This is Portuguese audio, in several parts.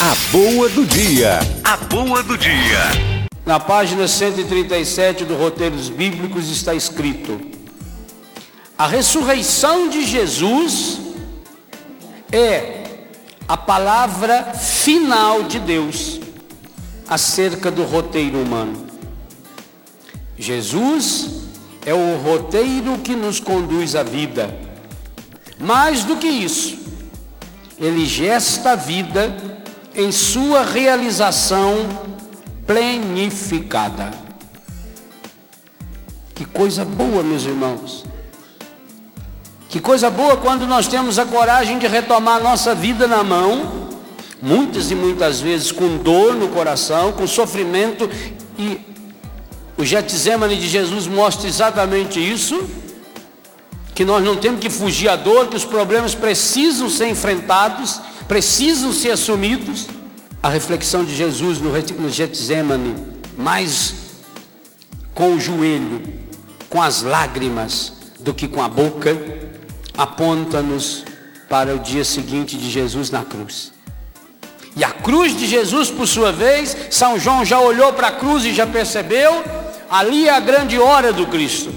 A boa do dia. A boa do dia. Na página 137 do Roteiros Bíblicos está escrito: A ressurreição de Jesus é a palavra final de Deus acerca do roteiro humano. Jesus é o roteiro que nos conduz à vida. Mais do que isso, ele gesta a vida em sua realização plenificada. Que coisa boa, meus irmãos. Que coisa boa quando nós temos a coragem de retomar a nossa vida na mão, muitas e muitas vezes com dor no coração, com sofrimento, e o Getsemane de Jesus mostra exatamente isso, que nós não temos que fugir à dor, que os problemas precisam ser enfrentados, precisam ser assumidos. A reflexão de Jesus no Getsemane, mais com o joelho, com as lágrimas, do que com a boca, aponta-nos para o dia seguinte de Jesus na cruz. E a cruz de Jesus, por sua vez, São João já olhou para a cruz e já percebeu, ali é a grande hora do Cristo.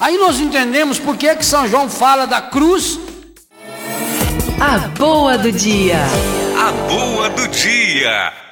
Aí nós entendemos por que é que São João fala da cruz a boa do dia. A boa do dia.